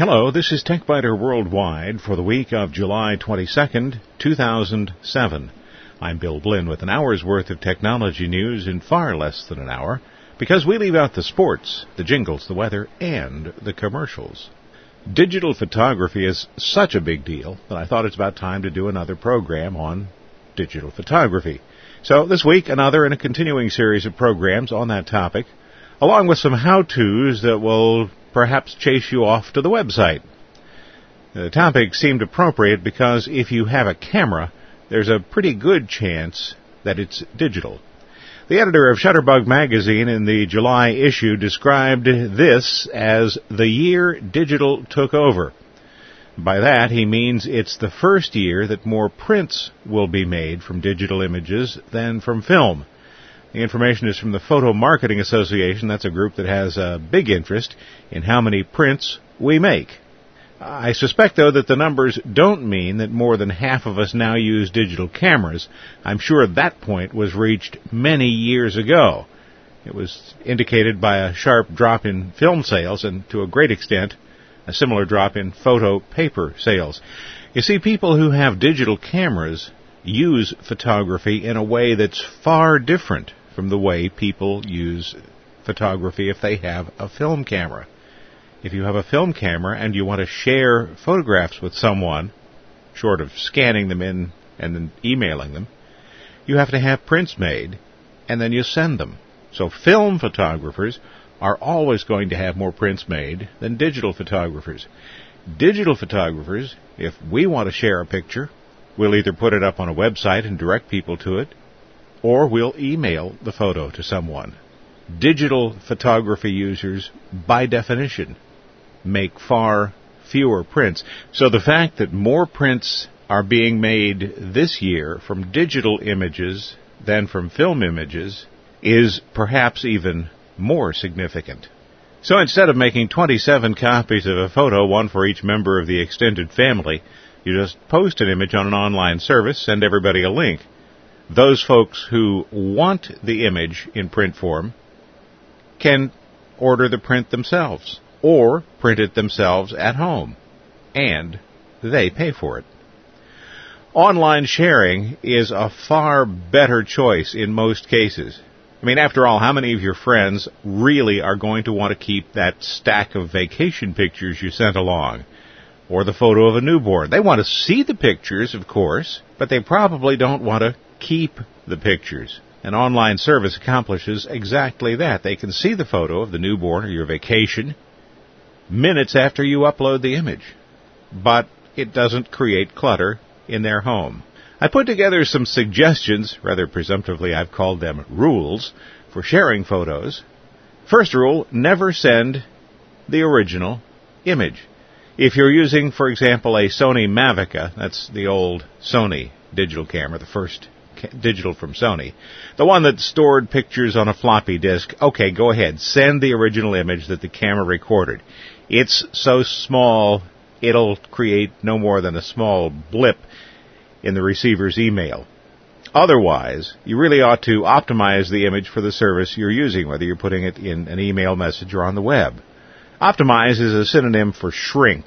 Hello, this is TechByter Worldwide for the week of July 22nd, 2007. I'm Bill Blinn with an hour's worth of technology news in far less than an hour because we leave out the sports, the jingles, the weather, and the commercials. Digital photography is such a big deal that I thought it's about time to do another program on digital photography. So this week, another in a continuing series of programs on that topic, along with some how-tos that will perhaps chase you off to the website. The topic seemed appropriate because if you have a camera, there's a pretty good chance that it's digital. The editor of Shutterbug magazine in the July issue described this as the year digital took over. By that, he means it's the first year that more prints will be made from digital images than from film. The information is from the Photo Marketing Association. That's a group that has a big interest in how many prints we make. I suspect, though, that the numbers don't mean that more than half of us now use digital cameras. I'm sure that point was reached many years ago. It was indicated by a sharp drop in film sales and, to a great extent, a similar drop in photo paper sales. You see, people who have digital cameras use photography in a way that's far different from the way people use photography if they have a film camera. If you have a film camera and you want to share photographs with someone, short of scanning them in and then emailing them, you have to have prints made and then you send them. So film photographers are always going to have more prints made than digital photographers. Digital photographers, if we want to share a picture, we'll either put it up on a website and direct people to it, or we'll email the photo to someone. Digital photography users, by definition, make far fewer prints. So the fact that more prints are being made this year from digital images than from film images is perhaps even more significant. So instead of making 27 copies of a photo, one for each member of the extended family, you just post an image on an online service, send everybody a link those folks who want the image in print form can order the print themselves or print it themselves at home and they pay for it. Online sharing is a far better choice in most cases. I mean, after all, how many of your friends really are going to want to keep that stack of vacation pictures you sent along? Or the photo of a newborn? They want to see the pictures, of course, but they probably don't want to keep the pictures. An online service accomplishes exactly that. They can see the photo of the newborn or your vacation minutes after you upload the image, but it doesn't create clutter in their home. I put together some suggestions, rather presumptively I've called them rules, for sharing photos. First rule, never send the original image. If you're using, for example, a Sony Mavica, that's the old Sony digital camera, the first digital from Sony. The one that stored pictures on a floppy disk. Okay, go ahead. Send the original image that the camera recorded. It's so small, it'll create no more than a small blip in the receiver's email. Otherwise, you really ought to optimize the image for the service you're using, whether you're putting it in an email message or on the web. Optimize is a synonym for shrink.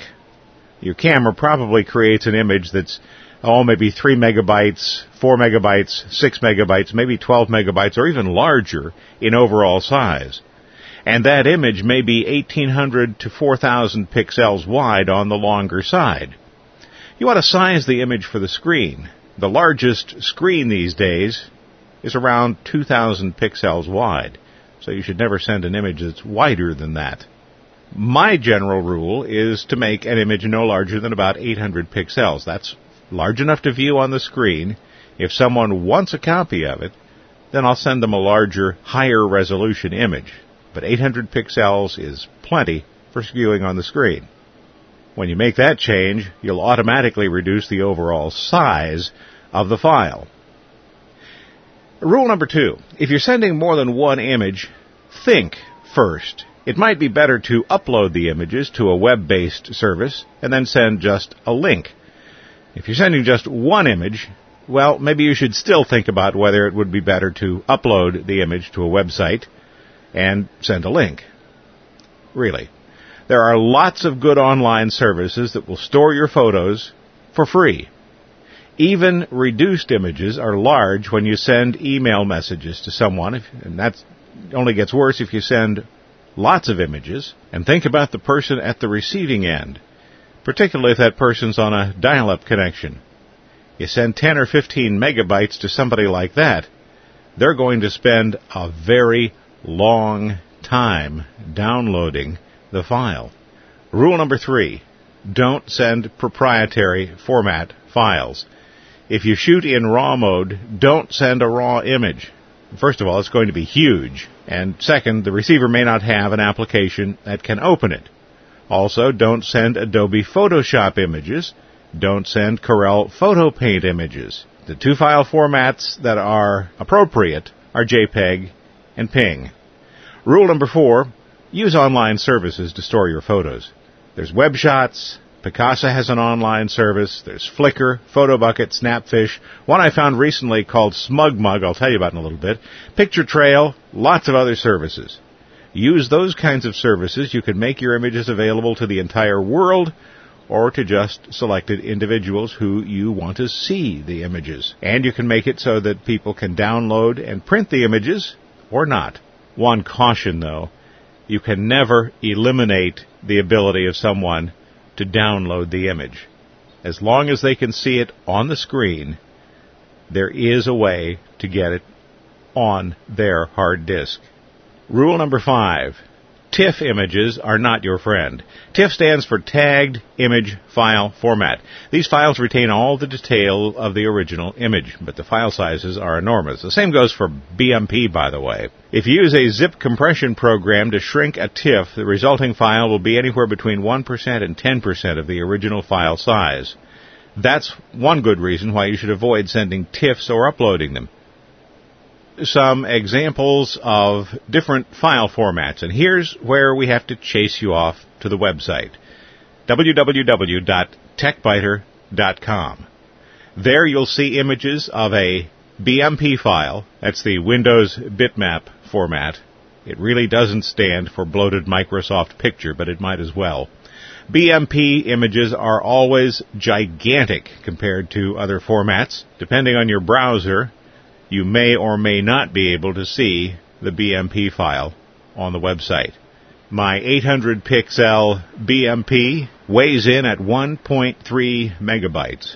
Your camera probably creates an image that's oh, maybe 3 megabytes, 4 megabytes, 6 megabytes, maybe 12 megabytes, or even larger in overall size. And that image may be 1800 to 4000 pixels wide on the longer side. You want to size the image for the screen. The largest screen these days is around 2000 pixels wide. So you should never send an image that's wider than that. My general rule is to make an image no larger than about 800 pixels. That's large enough to view on the screen. If someone wants a copy of it, then I'll send them a larger, higher resolution image. But 800 pixels is plenty for viewing on the screen. When you make that change, you'll automatically reduce the overall size of the file. Rule number two. If you're sending more than one image, think first. It might be better to upload the images to a web-based service and then send just a link if you're sending just one image, well, maybe you should still think about whether it would be better to upload the image to a website and send a link. Really. There are lots of good online services that will store your photos for free. Even reduced images are large when you send email messages to someone, and that only gets worse if you send lots of images. And think about the person at the receiving end, particularly if that person's on a dial-up connection. You send 10 or 15 megabytes to somebody like that, they're going to spend a very long time downloading the file. Rule number three, don't send proprietary format files. If you shoot in RAW mode, don't send a RAW image. First of all, it's going to be huge. And second, the receiver may not have an application that can open it. Also, don't send Adobe Photoshop images. Don't send Corel Photo Paint images. The two file formats that are appropriate are JPEG and PNG. Rule number four, use online services to store your photos. There's WebShots, Picasa has an online service. There's Flickr, PhotoBucket, Snapfish. One I found recently called SmugMug, I'll tell you about in a little bit. Picture Trail, lots of other services. Use those kinds of services. You can make your images available to the entire world or to just selected individuals who you want to see the images. And you can make it so that people can download and print the images or not. One caution though, you can never eliminate the ability of someone to download the image. As long as they can see it on the screen, there is a way to get it on their hard disk. Rule number five TIFF images are not your friend. TIFF stands for Tagged Image File Format. These files retain all the detail of the original image, but the file sizes are enormous. The same goes for BMP, by the way. If you use a zip compression program to shrink a TIFF, the resulting file will be anywhere between 1% and 10% of the original file size. That's one good reason why you should avoid sending TIFFs or uploading them some examples of different file formats. And here's where we have to chase you off to the website www.techbyter.com. There you'll see images of a BMP file. That's the Windows bitmap format. It really doesn't stand for bloated Microsoft picture, but it might as well. BMP images are always gigantic compared to other formats. Depending on your browser, you may or may not be able to see the BMP file on the website. My 800 pixel BMP weighs in at 1.3 megabytes.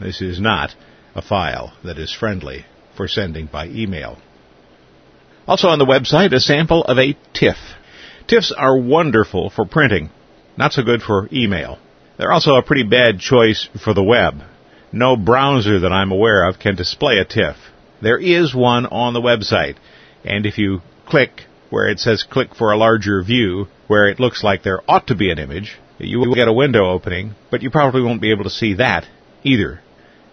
This is not a file that is friendly for sending by email. Also on the website, a sample of a TIFF. TIFFs are wonderful for printing, not so good for email. They're also a pretty bad choice for the web. No browser that I'm aware of can display a TIFF. There is one on the website. And if you click where it says click for a larger view, where it looks like there ought to be an image, you will get a window opening, but you probably won't be able to see that either.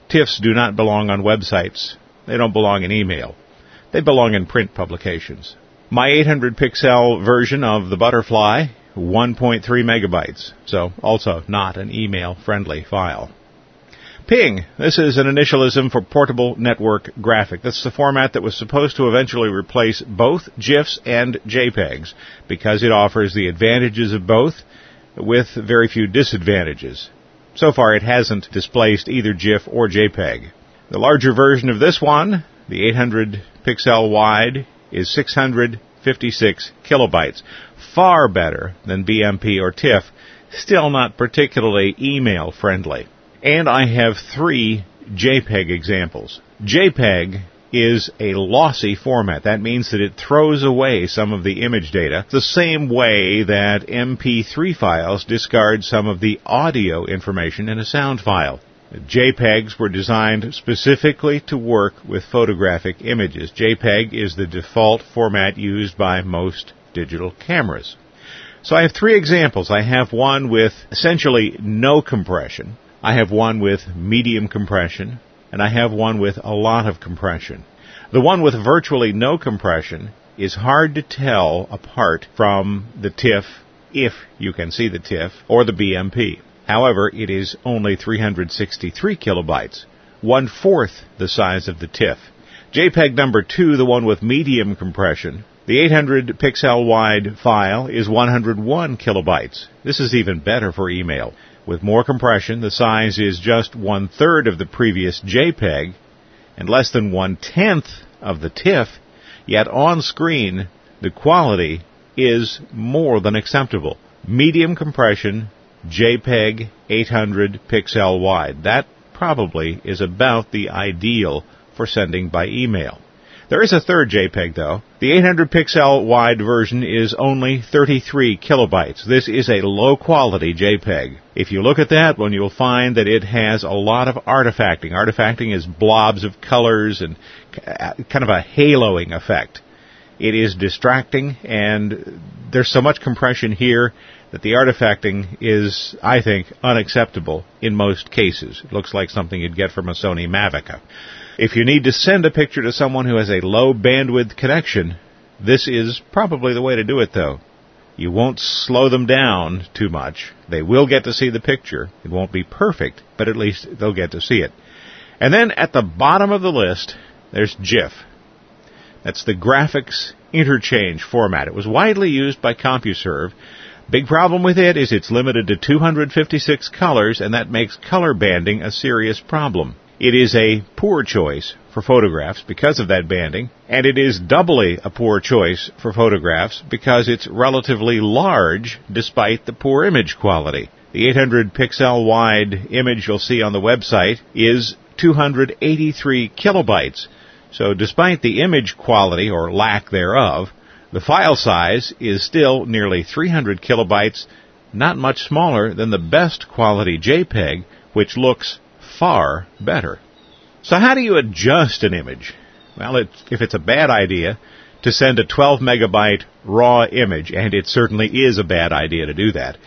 TIFFs do not belong on websites. They don't belong in email. They belong in print publications. My 800 pixel version of the Butterfly, 1.3 megabytes, so also not an email friendly file. PNG. This is an initialism for Portable Network Graphic. That's the format that was supposed to eventually replace both GIFs and JPEGs because it offers the advantages of both with very few disadvantages. So far, it hasn't displaced either GIF or JPEG. The larger version of this one, the 800 pixel wide, is 656 kilobytes. Far better than BMP or TIFF, still not particularly email friendly. And I have three JPEG examples. JPEG is a lossy format. That means that it throws away some of the image data the same way that MP3 files discard some of the audio information in a sound file. JPEGs were designed specifically to work with photographic images. JPEG is the default format used by most digital cameras. So I have three examples. I have one with essentially no compression. I have one with medium compression, and I have one with a lot of compression. The one with virtually no compression is hard to tell apart from the TIFF, if you can see the TIFF, or the BMP. However, it is only 363 kilobytes, one fourth the size of the TIFF. JPEG number two, the one with medium compression, The 800 pixel wide file is 101 kilobytes. This is even better for email. With more compression, the size is just one third of the previous JPEG and less than one tenth of the TIFF, yet on screen, the quality is more than acceptable. Medium compression, JPEG 800 pixel wide. That probably is about the ideal for sending by email. There is a third JPEG though. The 800 pixel wide version is only 33 kilobytes. This is a low quality JPEG. If you look at that one, you'll find that it has a lot of artifacting. Artifacting is blobs of colors and kind of a haloing effect. It is distracting and there's so much compression here that the artifacting is, I think, unacceptable in most cases. It looks like something you'd get from a Sony Mavica. If you need to send a picture to someone who has a low bandwidth connection, this is probably the way to do it though. You won't slow them down too much. They will get to see the picture. It won't be perfect, but at least they'll get to see it. And then at the bottom of the list, there's GIF. That's the graphics interchange format. It was widely used by CompuServe. Big problem with it is it's limited to 256 colors, and that makes color banding a serious problem. It is a poor choice for photographs because of that banding, and it is doubly a poor choice for photographs because it's relatively large despite the poor image quality. The 800 pixel wide image you'll see on the website is 283 kilobytes. So despite the image quality or lack thereof, the file size is still nearly 300 kilobytes, not much smaller than the best quality JPEG, which looks far better. So how do you adjust an image? Well, it, if it's a bad idea to send a 12 megabyte raw image, and it certainly is a bad idea to do that,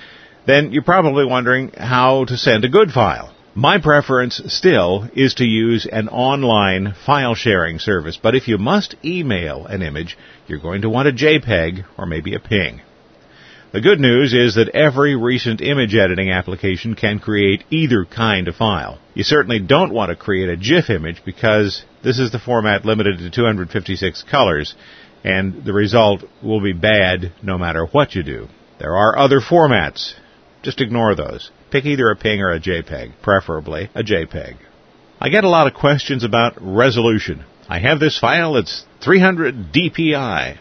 then you're probably wondering how to send a good file. My preference still is to use an online file sharing service, but if you must email an image, you're going to want a JPEG or maybe a PNG. The good news is that every recent image editing application can create either kind of file. You certainly don't want to create a GIF image because this is the format limited to 256 colors, and the result will be bad no matter what you do. There are other formats. Just ignore those. Pick either a PNG or a JPEG, preferably a JPEG. I get a lot of questions about resolution. I have this file, it's 300 dpi.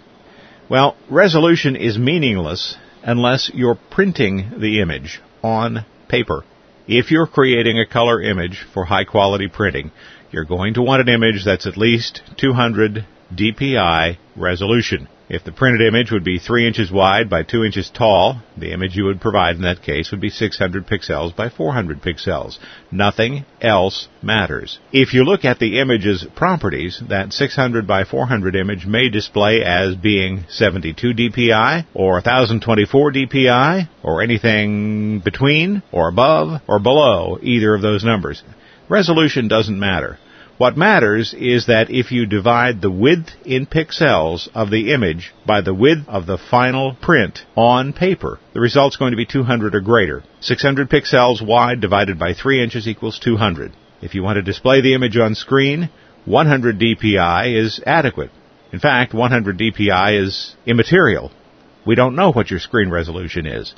Well, resolution is meaningless unless you're printing the image on paper. If you're creating a color image for high quality printing, you're going to want an image that's at least 200 dpi resolution. If the printed image would be 3 inches wide by 2 inches tall, the image you would provide in that case would be 600 pixels by 400 pixels. Nothing else matters. If you look at the image's properties, that 600 by 400 image may display as being 72 dpi, or 1024 dpi, or anything between, or above, or below either of those numbers. Resolution doesn't matter. What matters is that if you divide the width in pixels of the image by the width of the final print on paper, the result's going to be 200 or greater. 600 pixels wide divided by 3 inches equals 200. If you want to display the image on screen, 100 dpi is adequate. In fact, 100 dpi is immaterial. We don't know what your screen resolution is.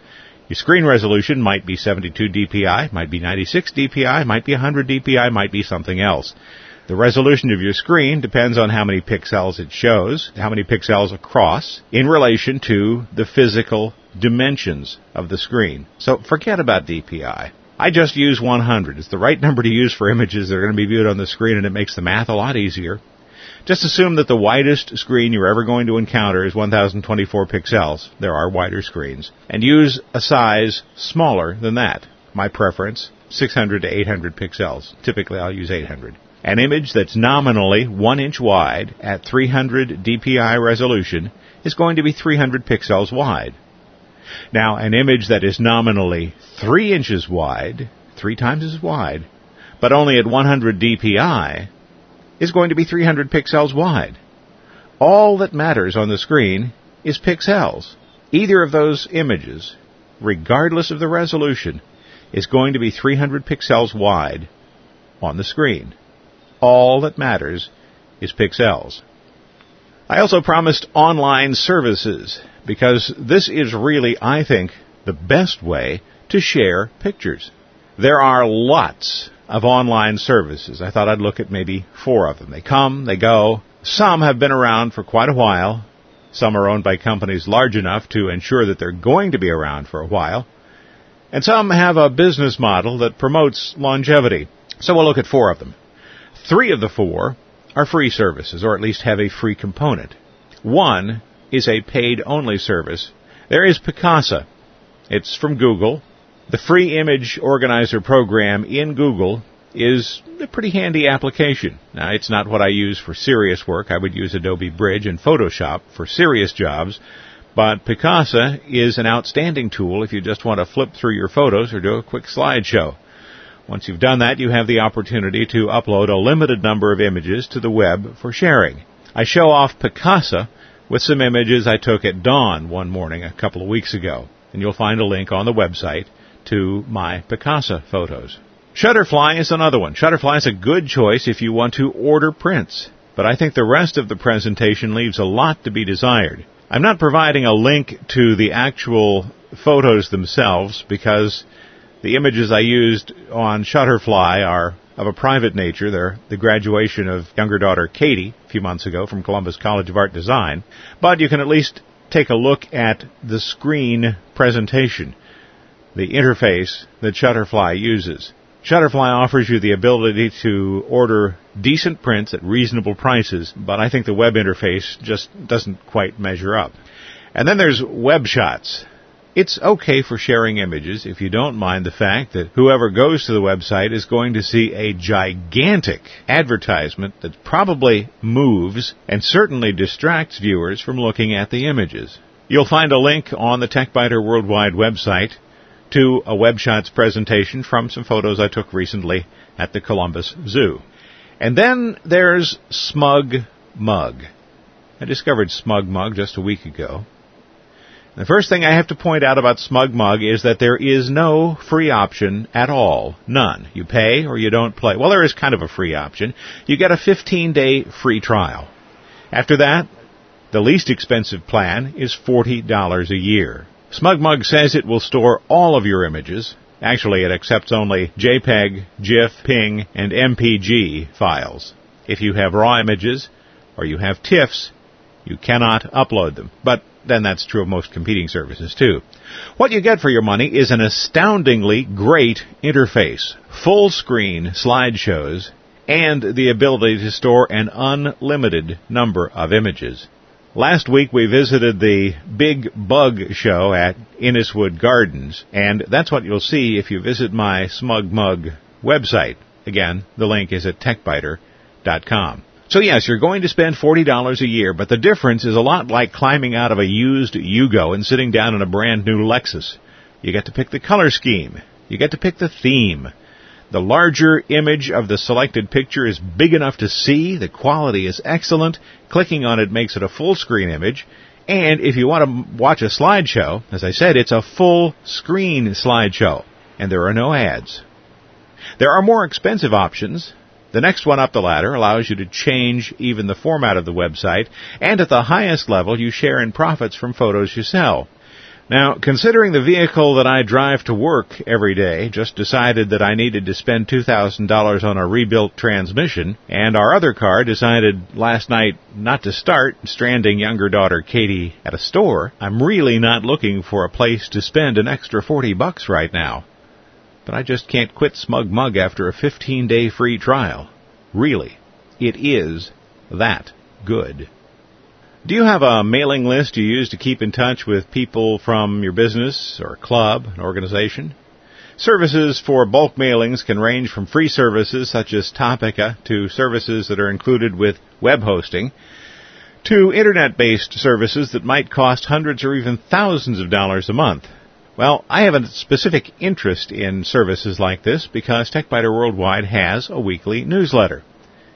Your screen resolution might be 72 dpi, might be 96 dpi, might be 100 dpi, might be something else. The resolution of your screen depends on how many pixels it shows, how many pixels across, in relation to the physical dimensions of the screen. So forget about DPI. I just use 100. It's the right number to use for images that are going to be viewed on the screen and it makes the math a lot easier. Just assume that the widest screen you're ever going to encounter is 1024 pixels. There are wider screens. And use a size smaller than that. My preference, 600 to 800 pixels. Typically I'll use 800. An image that's nominally 1 inch wide at 300 dpi resolution is going to be 300 pixels wide. Now, an image that is nominally 3 inches wide, three times as wide, but only at 100 dpi, is going to be 300 pixels wide. All that matters on the screen is pixels. Either of those images, regardless of the resolution, is going to be 300 pixels wide on the screen all that matters is pixels. I also promised online services because this is really, I think, the best way to share pictures. There are lots of online services. I thought I'd look at maybe four of them. They come, they go. Some have been around for quite a while. Some are owned by companies large enough to ensure that they're going to be around for a while. And some have a business model that promotes longevity. So we'll look at four of them. Three of the four are free services, or at least have a free component. One is a paid only service. There is Picasa. It's from Google. The free image organizer program in Google is a pretty handy application. Now, it's not what I use for serious work. I would use Adobe Bridge and Photoshop for serious jobs. But Picasa is an outstanding tool if you just want to flip through your photos or do a quick slideshow. Once you've done that, you have the opportunity to upload a limited number of images to the web for sharing. I show off Picasa with some images I took at dawn one morning a couple of weeks ago, and you'll find a link on the website to my Picasa photos. Shutterfly is another one. Shutterfly is a good choice if you want to order prints, but I think the rest of the presentation leaves a lot to be desired. I'm not providing a link to the actual photos themselves because the images I used on Shutterfly are of a private nature. They're the graduation of younger daughter Katie a few months ago from Columbus College of Art Design. But you can at least take a look at the screen presentation, the interface that Shutterfly uses. Shutterfly offers you the ability to order decent prints at reasonable prices, but I think the web interface just doesn't quite measure up. And then there's WebShots. It's okay for sharing images if you don't mind the fact that whoever goes to the website is going to see a gigantic advertisement that probably moves and certainly distracts viewers from looking at the images. You'll find a link on the TechByter Worldwide website to a WebShots presentation from some photos I took recently at the Columbus Zoo. And then there's Smug Mug. I discovered Smug Mug just a week ago. The first thing I have to point out about SmugMug is that there is no free option at all. None. You pay or you don't play. Well, there is kind of a free option. You get a 15 day free trial. After that, the least expensive plan is $40 a year. SmugMug says it will store all of your images. Actually, it accepts only JPEG, GIF, PNG, and MPG files. If you have RAW images or you have TIFFs, you cannot upload them. But then that's true of most competing services too. What you get for your money is an astoundingly great interface, full screen slideshows, and the ability to store an unlimited number of images. Last week we visited the Big Bug Show at Inniswood Gardens, and that's what you'll see if you visit my Smug Mug website. Again, the link is at techbyter.com. So yes, you're going to spend $40 a year, but the difference is a lot like climbing out of a used Yugo and sitting down in a brand new Lexus. You get to pick the color scheme. You get to pick the theme. The larger image of the selected picture is big enough to see. The quality is excellent. Clicking on it makes it a full screen image. And if you want to watch a slideshow, as I said, it's a full screen slideshow. And there are no ads. There are more expensive options. The next one up the ladder allows you to change even the format of the website, and at the highest level, you share in profits from photos you sell. Now, considering the vehicle that I drive to work every day just decided that I needed to spend $2,000 on a rebuilt transmission, and our other car decided last night not to start, stranding younger daughter Katie at a store, I'm really not looking for a place to spend an extra 40 bucks right now but I just can't quit Smug Mug after a 15 day free trial. Really, it is that good. Do you have a mailing list you use to keep in touch with people from your business or club, an organization? Services for bulk mailings can range from free services such as Topica to services that are included with web hosting to internet-based services that might cost hundreds or even thousands of dollars a month. Well, I have a specific interest in services like this because TechByter Worldwide has a weekly newsletter.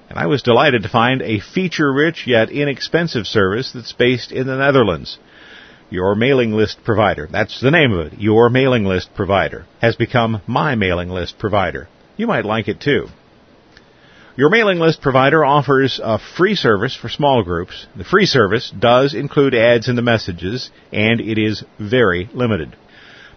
And I was delighted to find a feature-rich yet inexpensive service that's based in the Netherlands. Your mailing list provider, that's the name of it, your mailing list provider, has become my mailing list provider. You might like it too. Your mailing list provider offers a free service for small groups. The free service does include ads in the messages, and it is very limited.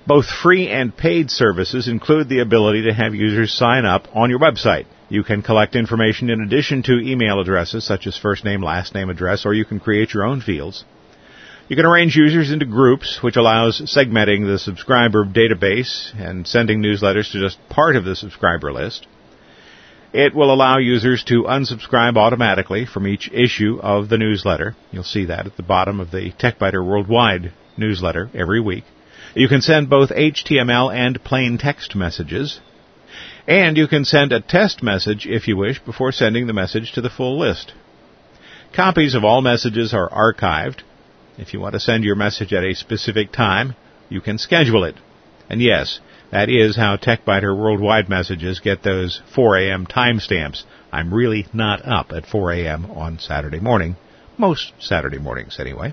Both free and paid services include the ability to have users sign up on your website. You can collect information in addition to email addresses such as first name, last name address, or you can create your own fields. You can arrange users into groups, which allows segmenting the subscriber database and sending newsletters to just part of the subscriber list. It will allow users to unsubscribe automatically from each issue of the newsletter. You'll see that at the bottom of the TechByter Worldwide newsletter every week. You can send both HTML and plain text messages. And you can send a test message if you wish before sending the message to the full list. Copies of all messages are archived. If you want to send your message at a specific time, you can schedule it. And yes, that is how TechByter Worldwide messages get those 4 a.m. timestamps. I'm really not up at 4 a.m. on Saturday morning. Most Saturday mornings, anyway.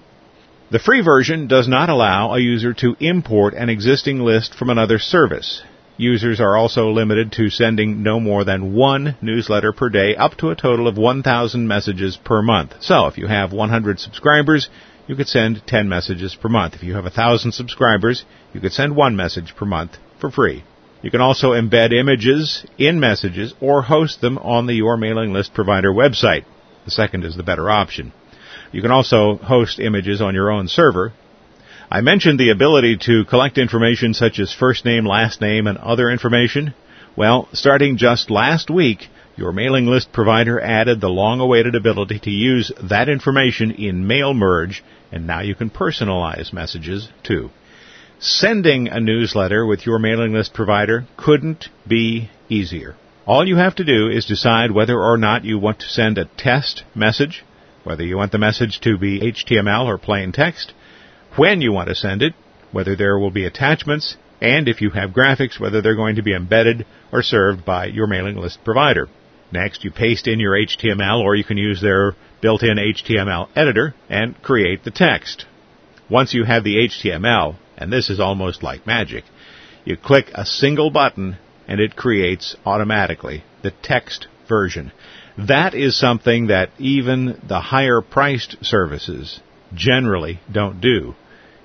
The free version does not allow a user to import an existing list from another service. Users are also limited to sending no more than one newsletter per day up to a total of 1,000 messages per month. So if you have 100 subscribers, you could send 10 messages per month. If you have 1,000 subscribers, you could send one message per month for free. You can also embed images in messages or host them on the Your Mailing List Provider website. The second is the better option. You can also host images on your own server. I mentioned the ability to collect information such as first name, last name, and other information. Well, starting just last week, your mailing list provider added the long awaited ability to use that information in Mail Merge, and now you can personalize messages too. Sending a newsletter with your mailing list provider couldn't be easier. All you have to do is decide whether or not you want to send a test message, whether you want the message to be HTML or plain text, when you want to send it, whether there will be attachments, and if you have graphics, whether they're going to be embedded or served by your mailing list provider. Next, you paste in your HTML or you can use their built-in HTML editor and create the text. Once you have the HTML, and this is almost like magic. You click a single button and it creates automatically the text version. That is something that even the higher priced services generally don't do.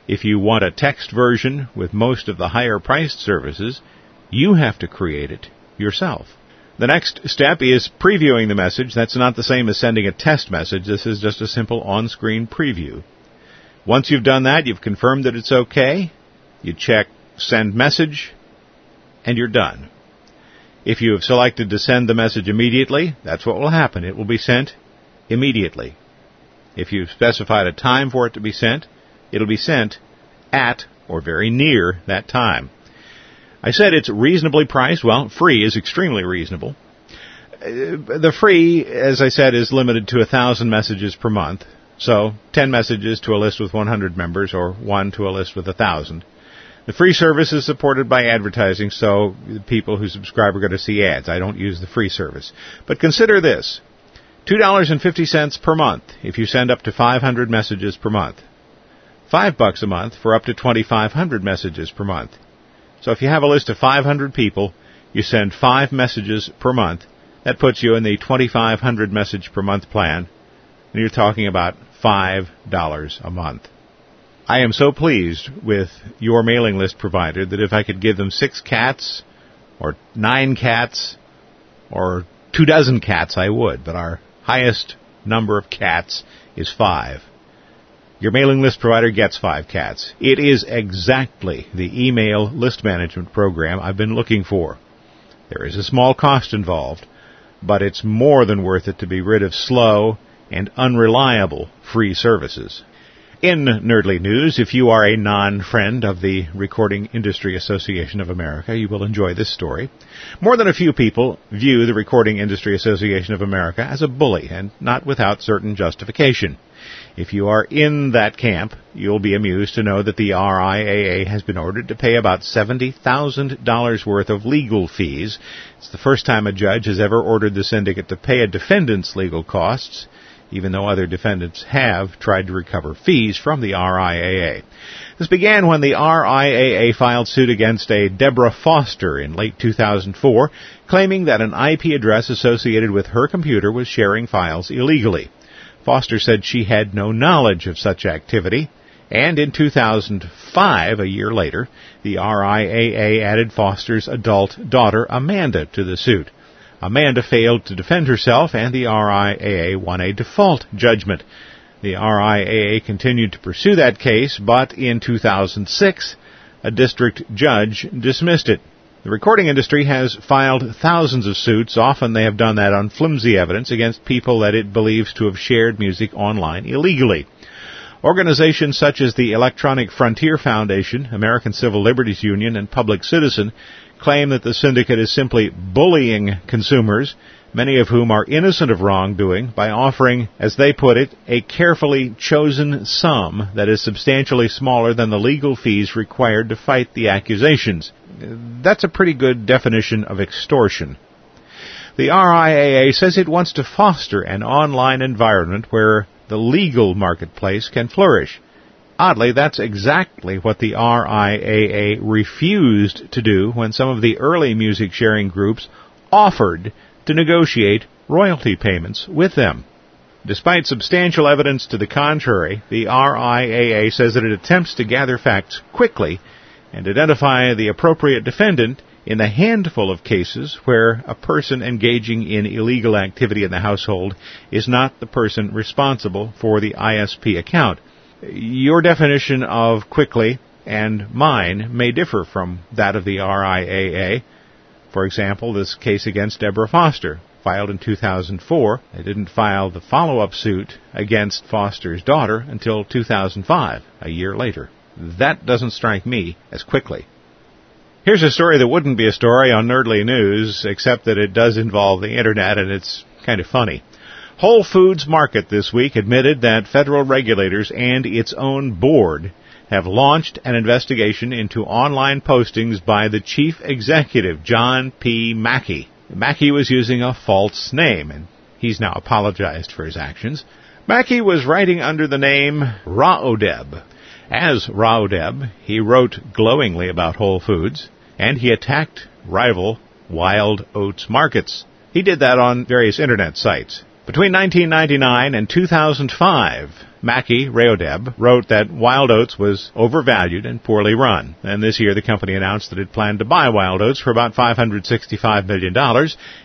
If you want a text version with most of the higher priced services, you have to create it yourself. The next step is previewing the message. That's not the same as sending a test message. This is just a simple on-screen preview. Once you've done that, you've confirmed that it's okay, you check send message, and you're done. If you have selected to send the message immediately, that's what will happen. It will be sent immediately. If you've specified a time for it to be sent, it'll be sent at or very near that time. I said it's reasonably priced. Well, free is extremely reasonable. Uh, the free, as I said, is limited to a thousand messages per month. So, 10 messages to a list with 100 members or 1 to a list with 1,000. The free service is supported by advertising, so the people who subscribe are going to see ads. I don't use the free service. But consider this. $2.50 per month if you send up to 500 messages per month. 5 bucks a month for up to 2500 messages per month. So if you have a list of 500 people, you send 5 messages per month. That puts you in the 2500 message per month plan. And you're talking about $5 a month. I am so pleased with your mailing list provider that if I could give them six cats, or nine cats, or two dozen cats, I would. But our highest number of cats is five. Your mailing list provider gets five cats. It is exactly the email list management program I've been looking for. There is a small cost involved, but it's more than worth it to be rid of slow and unreliable free services. In Nerdly News, if you are a non-friend of the Recording Industry Association of America, you will enjoy this story. More than a few people view the Recording Industry Association of America as a bully, and not without certain justification. If you are in that camp, you'll be amused to know that the RIAA has been ordered to pay about $70,000 worth of legal fees. It's the first time a judge has ever ordered the syndicate to pay a defendant's legal costs even though other defendants have tried to recover fees from the RIAA. This began when the RIAA filed suit against a Deborah Foster in late 2004, claiming that an IP address associated with her computer was sharing files illegally. Foster said she had no knowledge of such activity, and in 2005, a year later, the RIAA added Foster's adult daughter Amanda to the suit. Amanda failed to defend herself, and the RIAA won a default judgment. The RIAA continued to pursue that case, but in 2006, a district judge dismissed it. The recording industry has filed thousands of suits. Often they have done that on flimsy evidence against people that it believes to have shared music online illegally. Organizations such as the Electronic Frontier Foundation, American Civil Liberties Union, and Public Citizen claim that the syndicate is simply bullying consumers, many of whom are innocent of wrongdoing, by offering, as they put it, a carefully chosen sum that is substantially smaller than the legal fees required to fight the accusations. That's a pretty good definition of extortion. The RIAA says it wants to foster an online environment where the legal marketplace can flourish. Oddly, that's exactly what the RIAA refused to do when some of the early music sharing groups offered to negotiate royalty payments with them. Despite substantial evidence to the contrary, the RIAA says that it attempts to gather facts quickly and identify the appropriate defendant in a handful of cases where a person engaging in illegal activity in the household is not the person responsible for the ISP account. Your definition of quickly and mine may differ from that of the RIAA. For example, this case against Deborah Foster, filed in 2004, they didn't file the follow-up suit against Foster's daughter until 2005, a year later. That doesn't strike me as quickly. Here's a story that wouldn't be a story on Nerdly News, except that it does involve the internet and it's kind of funny. Whole Foods Market this week admitted that federal regulators and its own board have launched an investigation into online postings by the chief executive, John P. Mackey. Mackey was using a false name, and he's now apologized for his actions. Mackey was writing under the name Rahodeb. As Rahodeb, he wrote glowingly about Whole Foods, and he attacked rival Wild Oats markets. He did that on various internet sites. Between 1999 and 2005, Mackey Rahodeb wrote that Wild Oats was overvalued and poorly run. And this year the company announced that it planned to buy Wild Oats for about $565 million,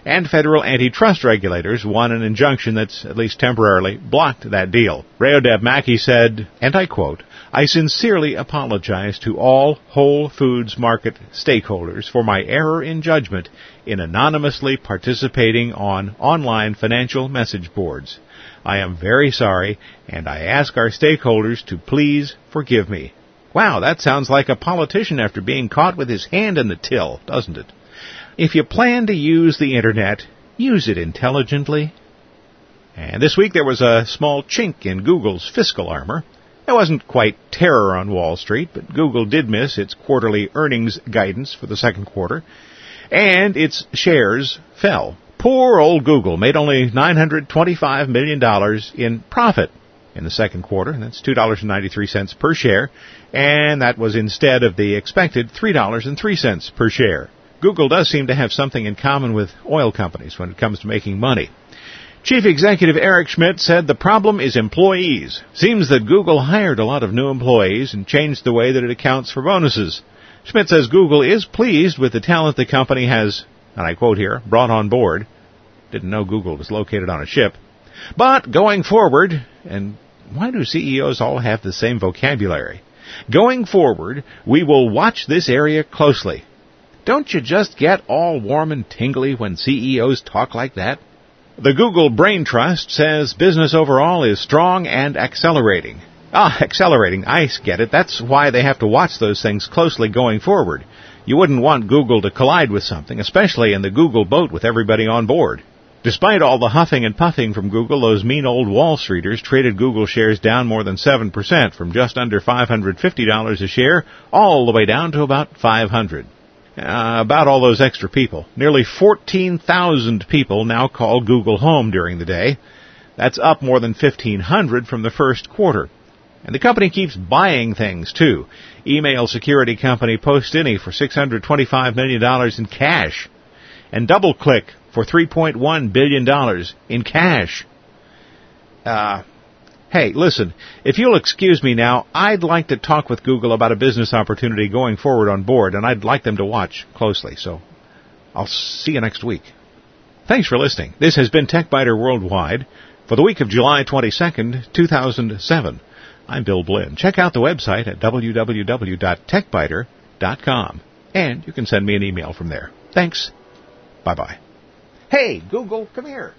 and federal antitrust regulators won an injunction that's at least temporarily blocked that deal. Rahodeb Mackey said, and I quote, I sincerely apologize to all Whole Foods Market stakeholders for my error in judgment in anonymously participating on online financial message boards. I am very sorry, and I ask our stakeholders to please forgive me. Wow, that sounds like a politician after being caught with his hand in the till, doesn't it? If you plan to use the Internet, use it intelligently. And this week there was a small chink in Google's fiscal armor. It wasn't quite terror on Wall Street, but Google did miss its quarterly earnings guidance for the second quarter, and its shares fell. Poor old Google made only $925 million in profit in the second quarter, and that's $2.93 per share, and that was instead of the expected $3.03 per share. Google does seem to have something in common with oil companies when it comes to making money. Chief Executive Eric Schmidt said the problem is employees. Seems that Google hired a lot of new employees and changed the way that it accounts for bonuses. Schmidt says Google is pleased with the talent the company has, and I quote here, brought on board. Didn't know Google was located on a ship. But going forward, and why do CEOs all have the same vocabulary? Going forward, we will watch this area closely. Don't you just get all warm and tingly when CEOs talk like that? The Google Brain Trust says business overall is strong and accelerating. Ah, accelerating. I get it. That's why they have to watch those things closely going forward. You wouldn't want Google to collide with something, especially in the Google boat with everybody on board. Despite all the huffing and puffing from Google, those mean old Wall Streeters traded Google shares down more than 7% from just under $550 a share all the way down to about 500. Uh, about all those extra people. Nearly 14,000 people now call Google home during the day. That's up more than 1,500 from the first quarter. And the company keeps buying things too. Email security company Postini for $625 million in cash. And DoubleClick for $3.1 billion in cash. Uh, hey, listen, if you'll excuse me now, I'd like to talk with Google about a business opportunity going forward on board, and I'd like them to watch closely. So I'll see you next week. Thanks for listening. This has been TechByter Worldwide for the week of July 22nd, 2007. I'm Bill Blinn. Check out the website at www.techbyter.com. And you can send me an email from there. Thanks. Bye bye. Hey, Google, come here.